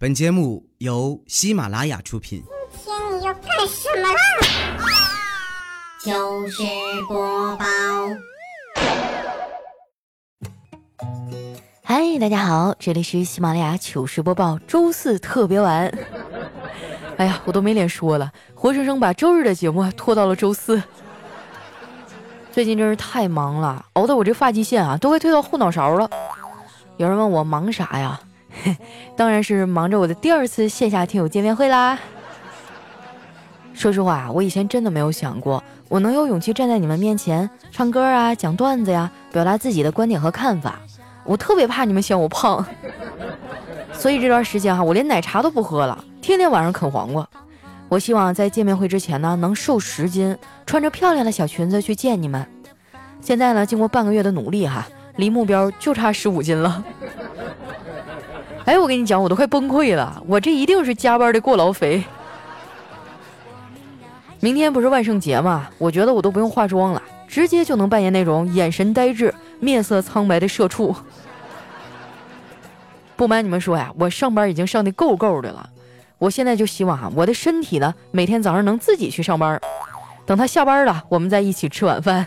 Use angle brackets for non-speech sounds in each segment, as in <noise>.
本节目由喜马拉雅出品。今天你要干什么啦？糗事播报。嗨，大家好，这里是喜马拉雅糗事播报，周四特别晚。<laughs> 哎呀，我都没脸说了，活生生把周日的节目拖到了周四。最近真是太忙了，熬得我这发际线啊都快推到后脑勺了。有人问我忙啥呀？<laughs> 当然是忙着我的第二次线下听友见面会啦。说实话，我以前真的没有想过，我能有勇气站在你们面前唱歌啊、讲段子呀，表达自己的观点和看法。我特别怕你们嫌我胖，<laughs> 所以这段时间哈，我连奶茶都不喝了，天天晚上啃黄瓜。我希望在见面会之前呢，能瘦十斤，穿着漂亮的小裙子去见你们。现在呢，经过半个月的努力哈，离目标就差十五斤了。哎，我跟你讲，我都快崩溃了。我这一定是加班的过劳肥。明天不是万圣节吗？我觉得我都不用化妆了，直接就能扮演那种眼神呆滞、面色苍白的社畜。不瞒你们说呀，我上班已经上的够够的了。我现在就希望啊，我的身体呢，每天早上能自己去上班。等他下班了，我们再一起吃晚饭。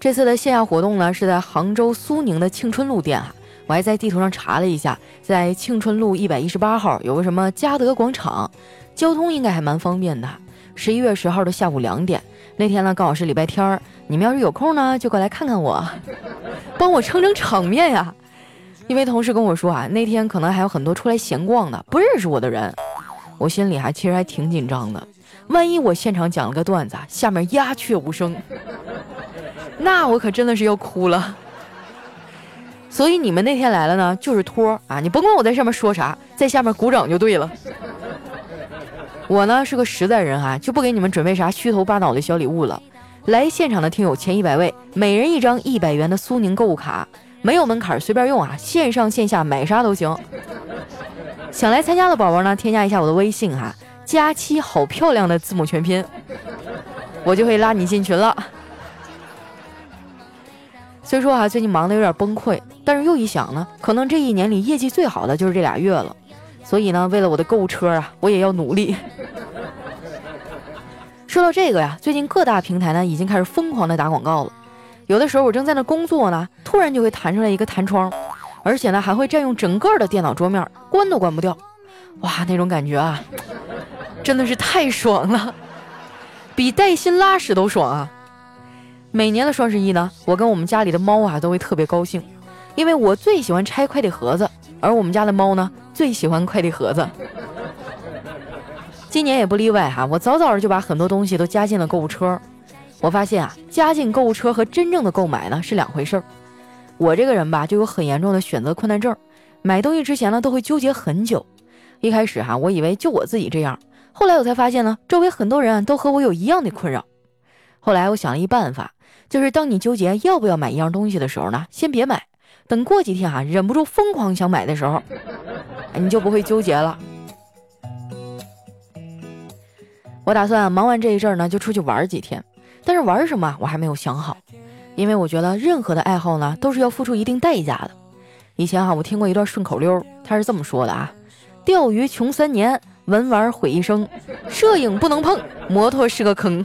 这次的线下活动呢，是在杭州苏宁的庆春路店哈。我还在地图上查了一下，在庆春路一百一十八号有个什么嘉德广场，交通应该还蛮方便的。十一月十号的下午两点，那天呢刚好是礼拜天儿，你们要是有空呢，就过来看看我，帮我撑撑场面呀。因为同事跟我说啊，那天可能还有很多出来闲逛的不认识我的人，我心里还其实还挺紧张的，万一我现场讲了个段子，下面鸦雀无声。那我可真的是要哭了，所以你们那天来了呢，就是托啊，你甭管我在上面说啥，在下面鼓掌就对了。我呢是个实在人啊，就不给你们准备啥虚头巴脑的小礼物了。来现场的听友前一百位，每人一张一百元的苏宁购物卡，没有门槛，随便用啊，线上线下买啥都行。想来参加的宝宝呢，添加一下我的微信哈，佳期好漂亮的字母全拼，我就会拉你进群了。虽说啊，最近忙得有点崩溃，但是又一想呢，可能这一年里业绩最好的就是这俩月了，所以呢，为了我的购物车啊，我也要努力。<laughs> 说到这个呀，最近各大平台呢已经开始疯狂的打广告了，有的时候我正在那工作呢，突然就会弹出来一个弹窗，而且呢还会占用整个的电脑桌面，关都关不掉，哇，那种感觉啊，真的是太爽了，比带薪拉屎都爽啊！每年的双十一呢，我跟我们家里的猫啊都会特别高兴，因为我最喜欢拆快递盒子，而我们家的猫呢最喜欢快递盒子。<laughs> 今年也不例外哈，我早早的就把很多东西都加进了购物车。我发现啊，加进购物车和真正的购买呢是两回事儿。我这个人吧就有很严重的选择困难症，买东西之前呢都会纠结很久。一开始哈，我以为就我自己这样，后来我才发现呢，周围很多人都和我有一样的困扰。后来我想了一办法。就是当你纠结要不要买一样东西的时候呢，先别买，等过几天啊，忍不住疯狂想买的时候，你就不会纠结了。我打算忙完这一阵儿呢，就出去玩几天，但是玩什么我还没有想好，因为我觉得任何的爱好呢，都是要付出一定代价的。以前哈，我听过一段顺口溜，他是这么说的啊：钓鱼穷三年，文玩毁一生，摄影不能碰，摩托是个坑。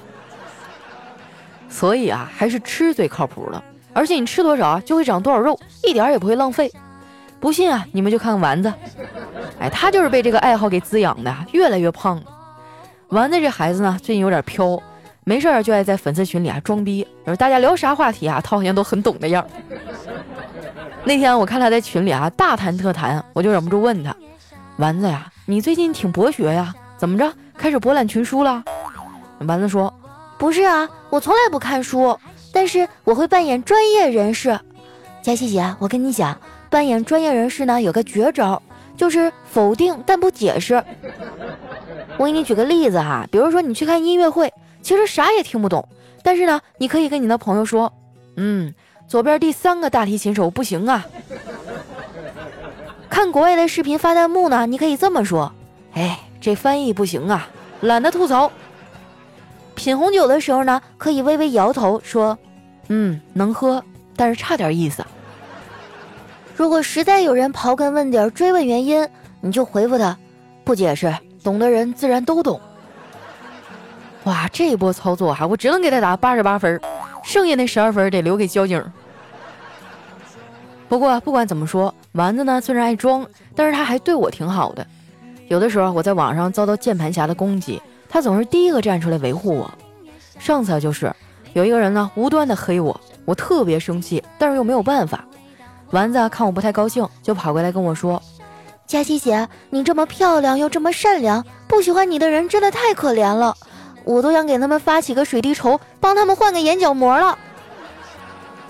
所以啊，还是吃最靠谱的，而且你吃多少啊，就会长多少肉，一点也不会浪费。不信啊，你们就看看丸子，哎，他就是被这个爱好给滋养的，越来越胖。丸子这孩子呢，最近有点飘，没事儿就爱在粉丝群里啊装逼，大家聊啥话题啊，他好像都很懂的样。<laughs> 那天我看他在群里啊大谈特谈，我就忍不住问他，丸子呀，你最近挺博学呀，怎么着，开始博览群书了？丸子说。不是啊，我从来不看书，但是我会扮演专业人士。佳琪姐，我跟你讲，扮演专业人士呢有个绝招，就是否定但不解释。我给你举个例子哈，比如说你去看音乐会，其实啥也听不懂，但是呢，你可以跟你的朋友说，嗯，左边第三个大提琴手不行啊。<laughs> 看国外的视频发弹幕呢，你可以这么说，哎，这翻译不行啊，懒得吐槽。品红酒的时候呢，可以微微摇头说：“嗯，能喝，但是差点意思。”如果实在有人刨根问底追问原因，你就回复他，不解释，懂的人自然都懂。哇，这一波操作哈，我只能给他打八十八分，剩下那十二分得留给交警。不过不管怎么说，丸子呢虽然爱装，但是他还对我挺好的。有的时候我在网上遭到键盘侠的攻击，他总是第一个站出来维护我。上次就是有一个人呢无端的黑我，我特别生气，但是又没有办法。丸子看我不太高兴，就跑过来跟我说：“佳琪姐，你这么漂亮又这么善良，不喜欢你的人真的太可怜了。”我都想给他们发起个水滴筹，帮他们换个眼角膜了。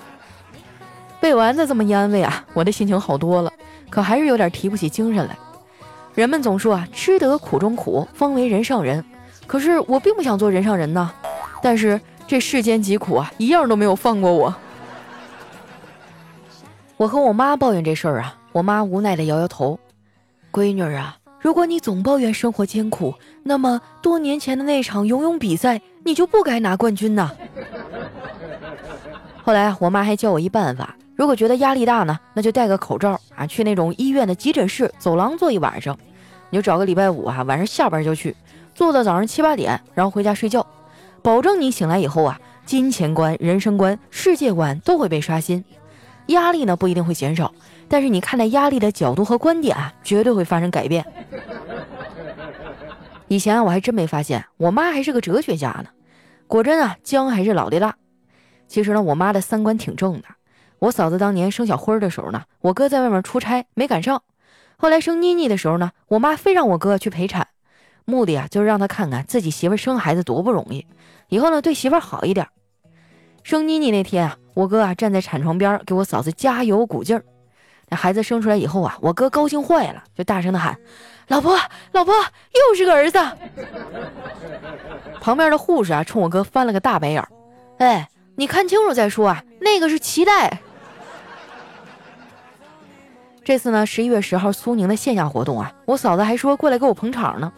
<laughs> 被丸子这么一安慰啊，我的心情好多了，可还是有点提不起精神来。人们总说啊，吃得苦中苦，方为人上人。可是我并不想做人上人呐。但是这世间疾苦啊，一样都没有放过我。我和我妈抱怨这事儿啊，我妈无奈的摇摇头：“闺女啊。”如果你总抱怨生活艰苦，那么多年前的那场游泳比赛，你就不该拿冠军呐。后来我妈还教我一办法，如果觉得压力大呢，那就戴个口罩啊，去那种医院的急诊室走廊坐一晚上，你就找个礼拜五啊，晚上下班就去，做到早上七八点，然后回家睡觉，保证你醒来以后啊，金钱观、人生观、世界观都会被刷新，压力呢不一定会减少。但是你看待压力的角度和观点啊，绝对会发生改变。以前，我还真没发现我妈还是个哲学家呢。果真啊，姜还是老的辣。其实呢，我妈的三观挺正的。我嫂子当年生小辉的时候呢，我哥在外面出差没赶上。后来生妮妮的时候呢，我妈非让我哥去陪产，目的啊就是让他看看自己媳妇生孩子多不容易，以后呢对媳妇好一点。生妮妮那天啊，我哥啊站在产床边给我嫂子加油鼓劲儿。那孩子生出来以后啊，我哥高兴坏了，就大声的喊：“老婆，老婆，又是个儿子！”旁边的护士啊，冲我哥翻了个大白眼儿：“哎，你看清楚再说啊，那个是脐带。”这次呢，十一月十号苏宁的线下活动啊，我嫂子还说过来给我捧场呢。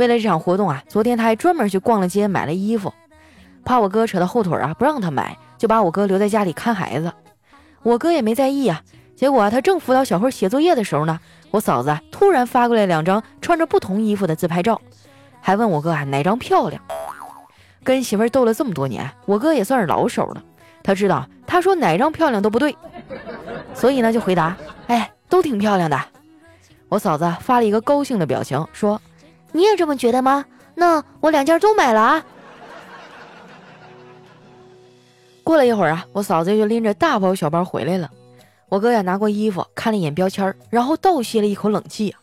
为了这场活动啊，昨天他还专门去逛了街买了衣服，怕我哥扯到后腿啊，不让他买，就把我哥留在家里看孩子。我哥也没在意啊。结果他正辅导小慧写作业的时候呢，我嫂子突然发过来两张穿着不同衣服的自拍照，还问我哥啊哪张漂亮。跟媳妇斗了这么多年，我哥也算是老手了，他知道他说哪张漂亮都不对，所以呢就回答：哎，都挺漂亮的。我嫂子发了一个高兴的表情，说：你也这么觉得吗？那我两件都买了啊。<laughs> 过了一会儿啊，我嫂子就拎着大包小包回来了。我哥呀拿过衣服看了一眼标签，然后倒吸了一口冷气。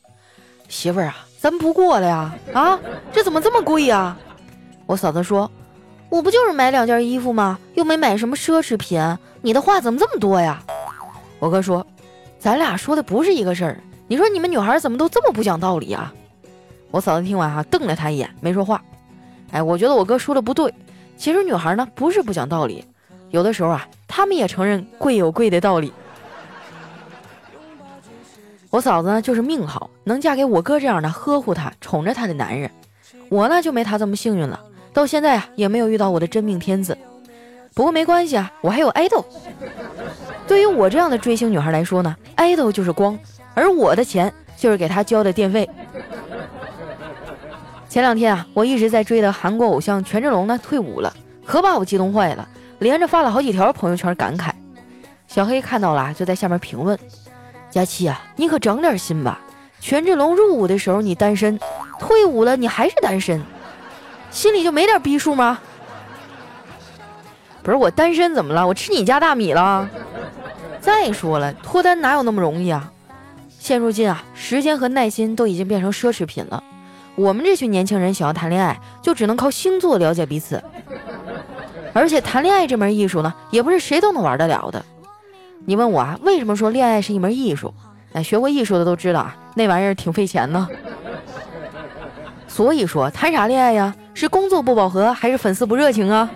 媳妇儿啊，咱不过了呀！啊，这怎么这么贵呀？我嫂子说：“我不就是买两件衣服吗？又没买什么奢侈品。你的话怎么这么多呀？”我哥说：“咱俩说的不是一个事儿。你说你们女孩怎么都这么不讲道理啊？”我嫂子听完哈，瞪了他一眼，没说话。哎，我觉得我哥说的不对。其实女孩呢不是不讲道理，有的时候啊，她们也承认贵有贵的道理。我嫂子呢，就是命好，能嫁给我哥这样的呵护她、宠着她的男人。我呢，就没她这么幸运了，到现在啊，也没有遇到我的真命天子。不过没关系啊，我还有爱豆。对于我这样的追星女孩来说呢，爱豆就是光，而我的钱就是给他交的电费。前两天啊，我一直在追的韩国偶像权志龙呢退伍了，可把我激动坏了，连着发了好几条朋友圈感慨。小黑看到了，就在下面评论。佳琪啊，你可长点心吧！权志龙入伍的时候你单身，退伍了你还是单身，心里就没点逼数吗？不是我单身怎么了？我吃你家大米了？再说了，脱单哪有那么容易啊？现如今啊，时间和耐心都已经变成奢侈品了。我们这群年轻人想要谈恋爱，就只能靠星座了解彼此。而且谈恋爱这门艺术呢，也不是谁都能玩得了的。你问我啊，为什么说恋爱是一门艺术？哎，学过艺术的都知道啊，那玩意儿挺费钱呢。所以说，谈啥恋爱呀？是工作不饱和，还是粉丝不热情啊？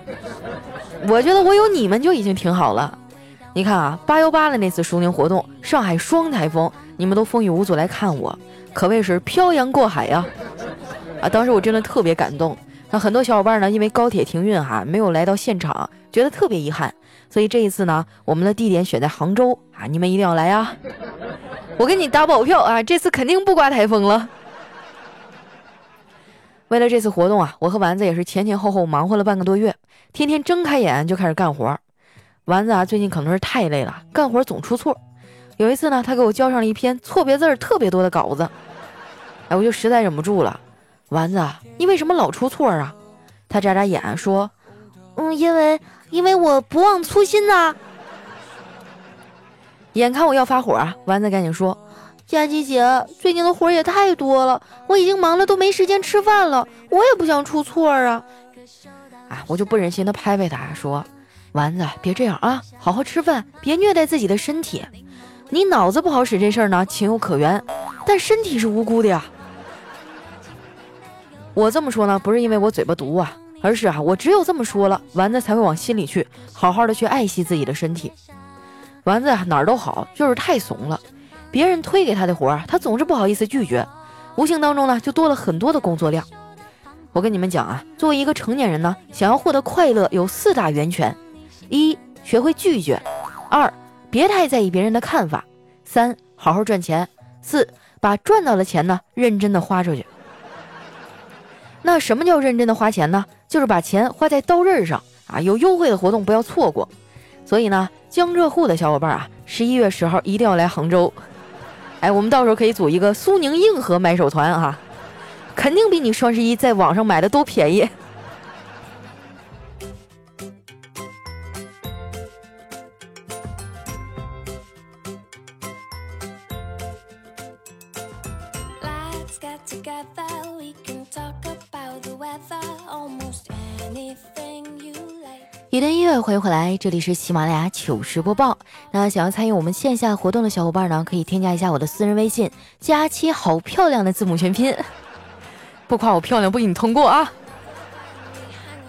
我觉得我有你们就已经挺好了。你看啊，八幺八的那次苏宁活动，上海双台风，你们都风雨无阻来看我，可谓是漂洋过海呀！啊当时我真的特别感动。那很多小伙伴呢，因为高铁停运哈，没有来到现场，觉得特别遗憾。所以这一次呢，我们的地点选在杭州啊，你们一定要来啊！<laughs> 我给你打保票啊，这次肯定不刮台风了。为了这次活动啊，我和丸子也是前前后后忙活了半个多月，天天睁开眼就开始干活。丸子啊，最近可能是太累了，干活总出错。有一次呢，他给我交上了一篇错别字特别多的稿子，哎，我就实在忍不住了，丸子，你为什么老出错啊？他眨眨眼说：“嗯，因为因为我不忘初心呐。”眼看我要发火啊，丸子赶紧说：“佳琪姐，最近的活也太多了，我已经忙的都没时间吃饭了，我也不想出错啊。”啊，我就不忍心的拍拍他说：“丸子，别这样啊，好好吃饭，别虐待自己的身体。你脑子不好使这事儿呢，情有可原，但身体是无辜的呀。”我这么说呢，不是因为我嘴巴毒啊，而是啊，我只有这么说了，丸子才会往心里去，好好的去爱惜自己的身体。丸子哪儿都好，就是太怂了。别人推给他的活儿，他总是不好意思拒绝，无形当中呢，就多了很多的工作量。我跟你们讲啊，作为一个成年人呢，想要获得快乐，有四大源泉：一、学会拒绝；二、别太在意别人的看法；三、好好赚钱；四、把赚到的钱呢，认真的花出去。那什么叫认真的花钱呢？就是把钱花在刀刃上啊！有优惠的活动不要错过。所以呢。江浙沪的小伙伴啊，十一月十号一定要来杭州。哎，我们到时候可以组一个苏宁硬核买手团啊，肯定比你双十一在网上买的都便宜。一段音乐，欢迎回来，这里是喜马拉雅糗事播报。那想要参与我们线下活动的小伙伴呢，可以添加一下我的私人微信，佳期好漂亮的字母全拼，<laughs> 不夸我漂亮不给你通过啊！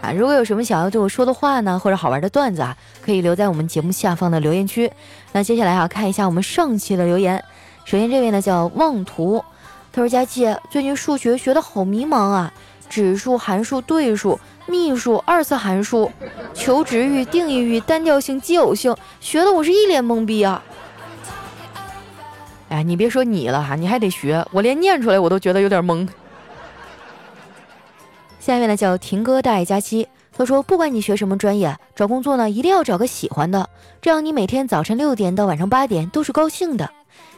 啊，如果有什么想要对我说的话呢，或者好玩的段子啊，可以留在我们节目下方的留言区。那接下来啊，看一下我们上期的留言。首先这位呢叫妄图，他说佳期最近数学学的好迷茫啊，指数、函数、对数。秘数、二次函数、求值域、定义域、单调性、奇偶性，学的我是一脸懵逼啊！哎，你别说你了哈，你还得学，我连念出来我都觉得有点懵。下面呢叫婷哥大爱佳期，他说不管你学什么专业，找工作呢一定要找个喜欢的，这样你每天早晨六点到晚上八点都是高兴的，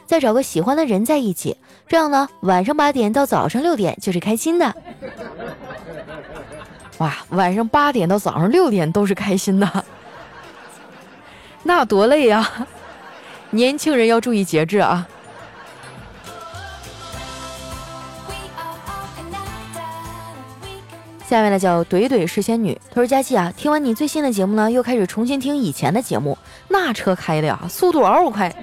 再找个喜欢的人在一起，这样呢晚上八点到早上六点就是开心的。哇，晚上八点到早上六点都是开心的，那多累呀！年轻人要注意节制啊。下面呢叫怼怼是仙女，她说佳琪啊，听完你最新的节目呢，又开始重新听以前的节目，那车开的呀，速度嗷快。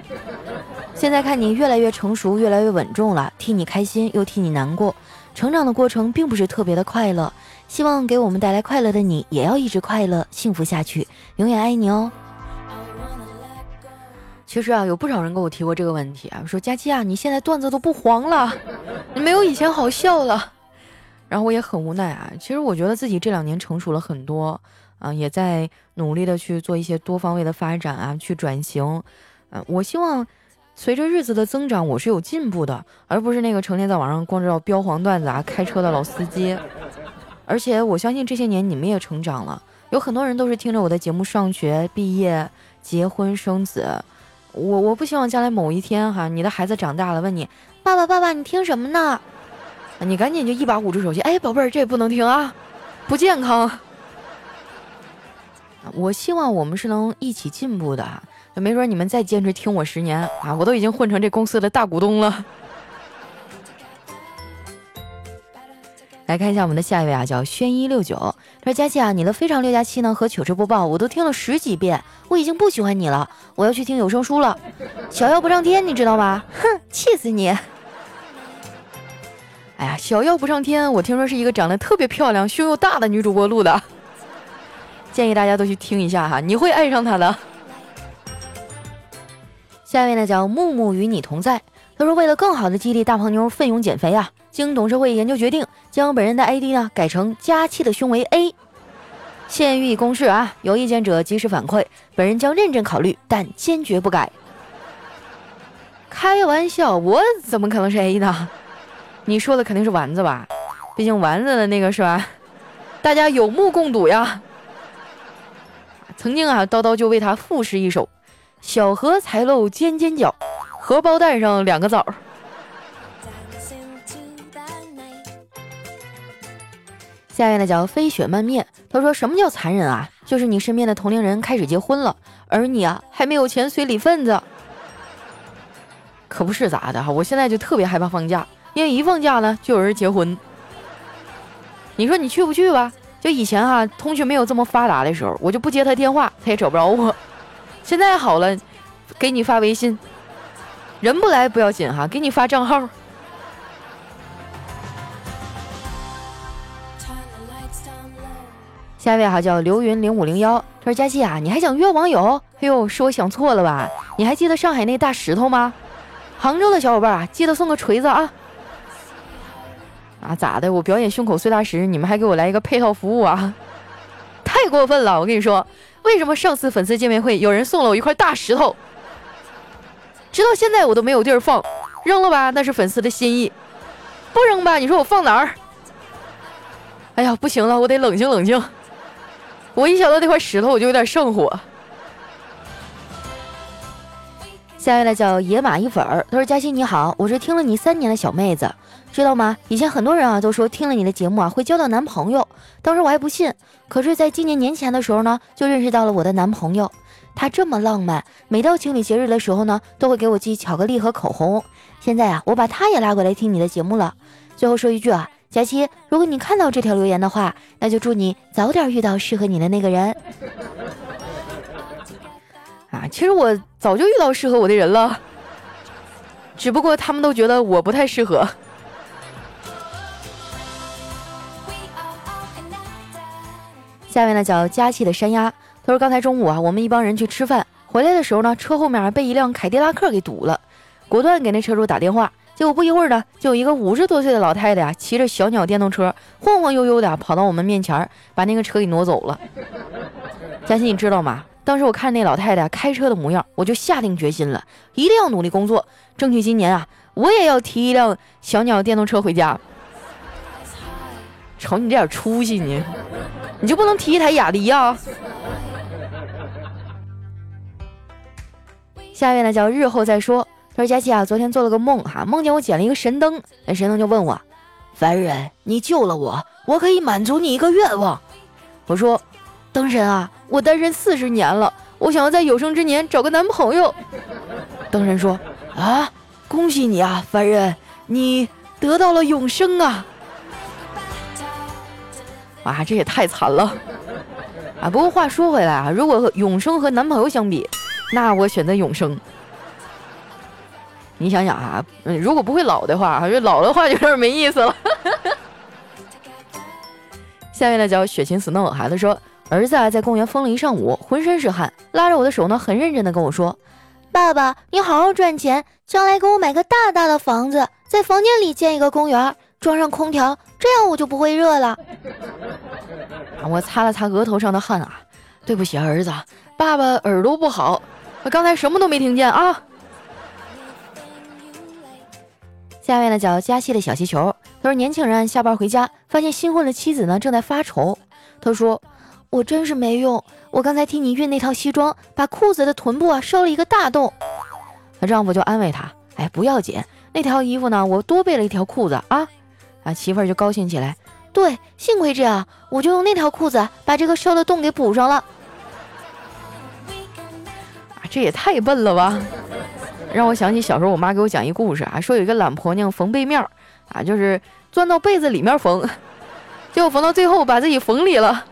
现在看你越来越成熟，越来越稳重了，替你开心又替你难过，成长的过程并不是特别的快乐。希望给我们带来快乐的你，也要一直快乐幸福下去，永远爱你哦。其实啊，有不少人跟我提过这个问题啊，说佳期啊，你现在段子都不黄了，你没有以前好笑了。然后我也很无奈啊，其实我觉得自己这两年成熟了很多啊，也在努力的去做一些多方位的发展啊，去转型。嗯，我希望随着日子的增长，我是有进步的，而不是那个成天在网上光知道标黄段子啊，开车的老司机。而且我相信这些年你们也成长了，有很多人都是听着我的节目上学、毕业、结婚、生子。我我不希望将来某一天哈，你的孩子长大了问你，爸爸爸爸，你听什么呢？你赶紧就一把捂住手机，哎，宝贝儿，这不能听啊，不健康。我希望我们是能一起进步的，没准你们再坚持听我十年啊，我都已经混成这公司的大股东了。来看一下我们的下一位啊，叫轩一六九。他说：“佳琪啊，你的非常六加七呢和糗事播报我都听了十几遍，我已经不喜欢你了，我要去听有声书了。小妖不上天，你知道吗？哼，气死你！哎呀，小妖不上天，我听说是一个长得特别漂亮、胸又大的女主播录的，建议大家都去听一下哈，你会爱上她的。下一位呢叫木木与你同在。他说为了更好的激励大胖妞奋勇减肥啊。”经董事会研究决定，将本人的 ID 呢改成佳期的胸围 A。现予以公示啊，有意见者及时反馈，本人将认真考虑，但坚决不改。开玩笑，我怎么可能是 A 呢？你说的肯定是丸子吧？毕竟丸子的那个是吧？大家有目共睹呀。曾经啊，叨叨就为他赋诗一首：“小荷才露尖尖角，荷包蛋上两个枣。”下面呢叫飞雪漫面，他说：“什么叫残忍啊？就是你身边的同龄人开始结婚了，而你啊还没有钱随礼份子。可不是咋的哈？我现在就特别害怕放假，因为一放假呢就有人结婚。你说你去不去吧？就以前哈，通讯没有这么发达的时候，我就不接他电话，他也找不着我。现在好了，给你发微信，人不来不要紧哈，给你发账号。”下一位哈叫刘云零五零幺，他说：“佳琪啊，你还想约网友？哎呦，是我想错了吧？你还记得上海那大石头吗？杭州的小伙伴啊，记得送个锤子啊！啊，咋的？我表演胸口碎大石，你们还给我来一个配套服务啊？<laughs> 太过分了！我跟你说，为什么上次粉丝见面会有人送了我一块大石头，直到现在我都没有地儿放，扔了吧？那是粉丝的心意，不扔吧？你说我放哪儿？哎呀，不行了，我得冷静冷静。”我一想到那块石头，我就有点上火。下一位呢叫野马一粉儿，他说：“佳欣你好，我是听了你三年的小妹子，知道吗？以前很多人啊都说听了你的节目啊会交到男朋友，当时我还不信。可是，在今年年前的时候呢，就认识到了我的男朋友，他这么浪漫，每到情侣节日的时候呢，都会给我寄巧克力和口红。现在啊，我把他也拉过来听你的节目了。最后说一句啊。”佳期，如果你看到这条留言的话，那就祝你早点遇到适合你的那个人。<laughs> 啊，其实我早就遇到适合我的人了，只不过他们都觉得我不太适合。下面呢叫佳琪的山鸭，他说刚才中午啊，我们一帮人去吃饭，回来的时候呢，车后面被一辆凯迪拉克给堵了，果断给那车主打电话。结果不一会儿呢，就有一个五十多岁的老太太啊，骑着小鸟电动车，晃晃悠悠的跑到我们面前，把那个车给挪走了。<laughs> 佳琪，你知道吗？当时我看那老太太开车的模样，我就下定决心了，一定要努力工作，争取今年啊，我也要提一辆小鸟电动车回家。瞅你这点出息你，你就不能提一台雅迪呀？下面呢叫日后再说。他说：“佳琪啊，昨天做了个梦哈，梦见我捡了一个神灯，那神灯就问我，凡人，你救了我，我可以满足你一个愿望。我说，灯神啊，我单身四十年了，我想要在有生之年找个男朋友。灯神说，啊，恭喜你啊，凡人，你得到了永生啊！哇，这也太惨了啊！不过话说回来啊，如果永生和男朋友相比，那我选择永生。”你想想啊，如果不会老的话，就老的话就有点没意思了。下面呢叫雪晴 snow，孩子说，儿子啊在公园疯了一上午，浑身是汗，拉着我的手呢，很认真的跟我说：“爸爸，你好好赚钱，将来给我买个大大的房子，在房间里建一个公园，装上空调，这样我就不会热了。”我擦了擦额头上的汗啊，对不起儿子，爸爸耳朵不好，我刚才什么都没听见啊。下面呢叫加西的小气球，他说年轻人下班回家，发现新婚的妻子呢正在发愁。他说：“我真是没用，我刚才替你熨那套西装，把裤子的臀部啊烧了一个大洞。”她丈夫就安慰她：“哎，不要紧，那条衣服呢，我多备了一条裤子啊。”啊，媳妇儿就高兴起来：“对，幸亏这样，我就用那条裤子把这个烧的洞给补上了。”啊，这也太笨了吧！让我想起小时候，我妈给我讲一故事啊，说有一个懒婆娘缝被面儿啊，就是钻到被子里面缝，<laughs> 结果缝到最后把自己缝里了。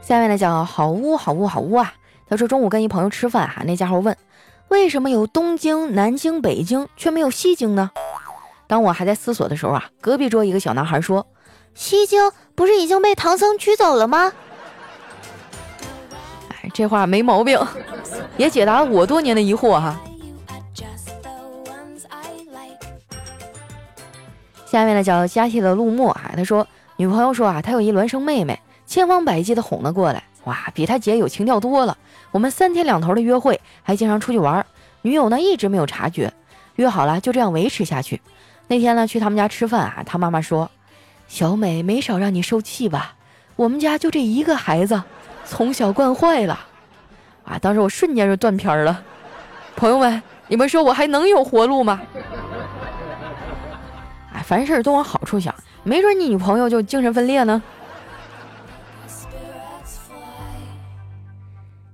下面呢讲好污好污好污啊！他说中午跟一朋友吃饭哈，那家伙问为什么有东京、南京、北京却没有西京呢？当我还在思索的时候啊，隔壁桌一个小男孩说：“西京不是已经被唐僧取走了吗？”这话没毛病，也解答了我多年的疑惑哈。下面呢叫佳期的陆墨啊，他说女朋友说啊，他有一孪生妹妹，千方百计的哄了过来，哇，比他姐有情调多了。我们三天两头的约会，还经常出去玩。女友呢一直没有察觉，约好了就这样维持下去。那天呢去他们家吃饭啊，他妈妈说，小美没少让你受气吧？我们家就这一个孩子，从小惯坏了。啊，当时我瞬间就断片了。朋友们，你们说我还能有活路吗？凡事都往好处想，没准你女朋友就精神分裂呢。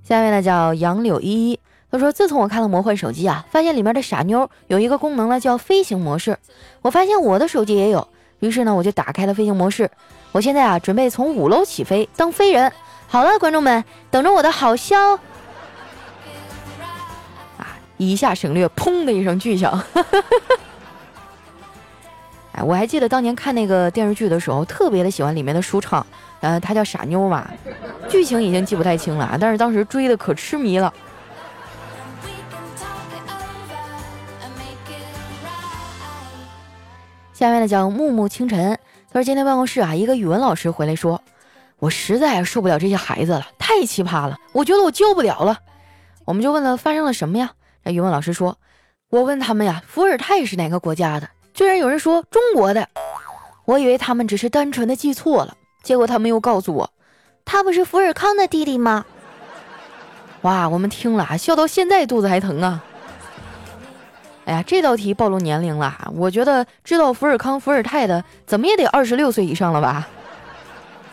下面呢叫杨柳依依，他说：“自从我看了魔幻手机啊，发现里面的傻妞有一个功能呢，叫飞行模式。我发现我的手机也有，于是呢，我就打开了飞行模式。我现在啊，准备从五楼起飞当飞人。好了，观众们，等着我的好消。啊！一下省略，砰的一声巨响。”哎，我还记得当年看那个电视剧的时候，特别的喜欢里面的舒畅，呃，她叫傻妞嘛，剧情已经记不太清了，但是当时追的可痴迷了。下面呢叫木木清晨，他说今天办公室啊，一个语文老师回来说，我实在受不了这些孩子了，太奇葩了，我觉得我教不了了。我们就问了发生了什么呀？那语文老师说，我问他们呀，伏尔泰是哪个国家的？居然有人说中国的，我以为他们只是单纯的记错了，结果他们又告诉我，他不是福尔康的弟弟吗？哇，我们听了笑到现在肚子还疼啊！哎呀，这道题暴露年龄了，我觉得知道福尔康、伏尔泰的，怎么也得二十六岁以上了吧？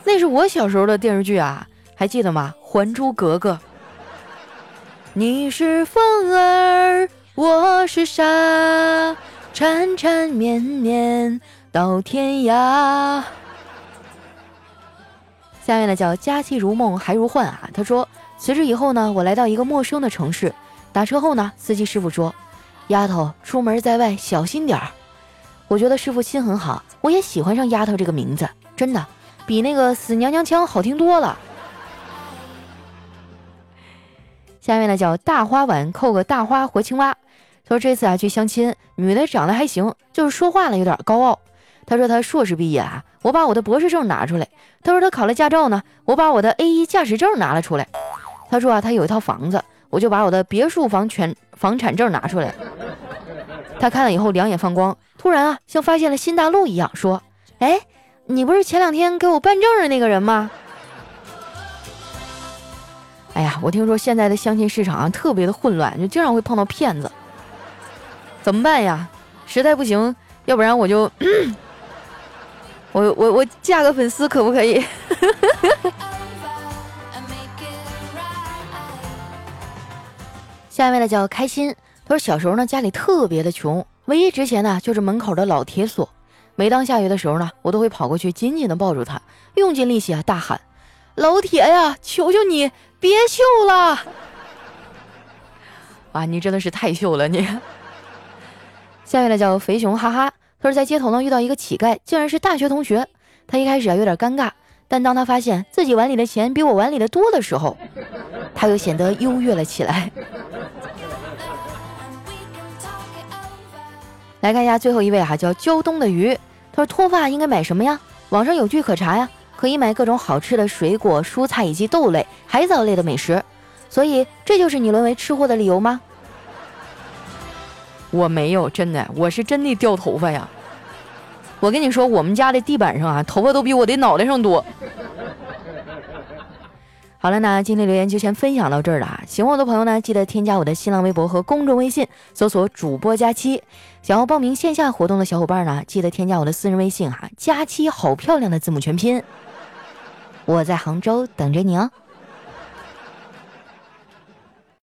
那是我小时候的电视剧啊，还记得吗？《还珠格格》。你是风儿，我是沙。缠缠绵绵到天涯。下面呢叫佳期如梦还如幻啊。他说辞职以后呢，我来到一个陌生的城市，打车后呢，司机师傅说：“丫头，出门在外小心点儿。”我觉得师傅心很好，我也喜欢上丫头这个名字，真的比那个死娘娘腔好听多了。下面呢叫大花碗扣个大花活青蛙。他说这次啊去相亲，女的长得还行，就是说话呢有点高傲。他说他硕士毕业啊，我把我的博士证拿出来。他说他考了驾照呢，我把我的 A1 驾驶证拿了出来。他说啊他有一套房子，我就把我的别墅房全房产证拿出来。他看了以后两眼放光，突然啊像发现了新大陆一样，说：“哎，你不是前两天给我办证的那个人吗？”哎呀，我听说现在的相亲市场啊特别的混乱，就经常会碰到骗子。怎么办呀？实在不行，要不然我就，<clears throat> 我我我嫁个粉丝可不可以？下面的叫开心，他说小时候呢家里特别的穷，唯一值钱的就是门口的老铁锁。每当下雨的时候呢，我都会跑过去紧紧的抱住他，用尽力气啊大喊：“老铁呀，求求你别锈了！” <laughs> 哇，你真的是太秀了你。下面的叫肥熊，哈哈，他说在街头呢遇到一个乞丐，竟然是大学同学。他一开始啊有点尴尬，但当他发现自己碗里的钱比我碗里的多的时候，他又显得优越了起来。来看一下最后一位哈，叫胶东的鱼，他说脱发应该买什么呀？网上有据可查呀，可以买各种好吃的水果、蔬菜以及豆类、海藻类的美食。所以这就是你沦为吃货的理由吗？我没有，真的，我是真的掉头发呀！我跟你说，我们家的地板上啊，头发都比我的脑袋上多。好了，那今天留言就先分享到这儿了啊！喜欢我的朋友呢，记得添加我的新浪微博和公众微信，搜索“主播佳期”。想要报名线下活动的小伙伴呢，记得添加我的私人微信哈，“佳期好漂亮”的字母全拼。我在杭州等着你哦。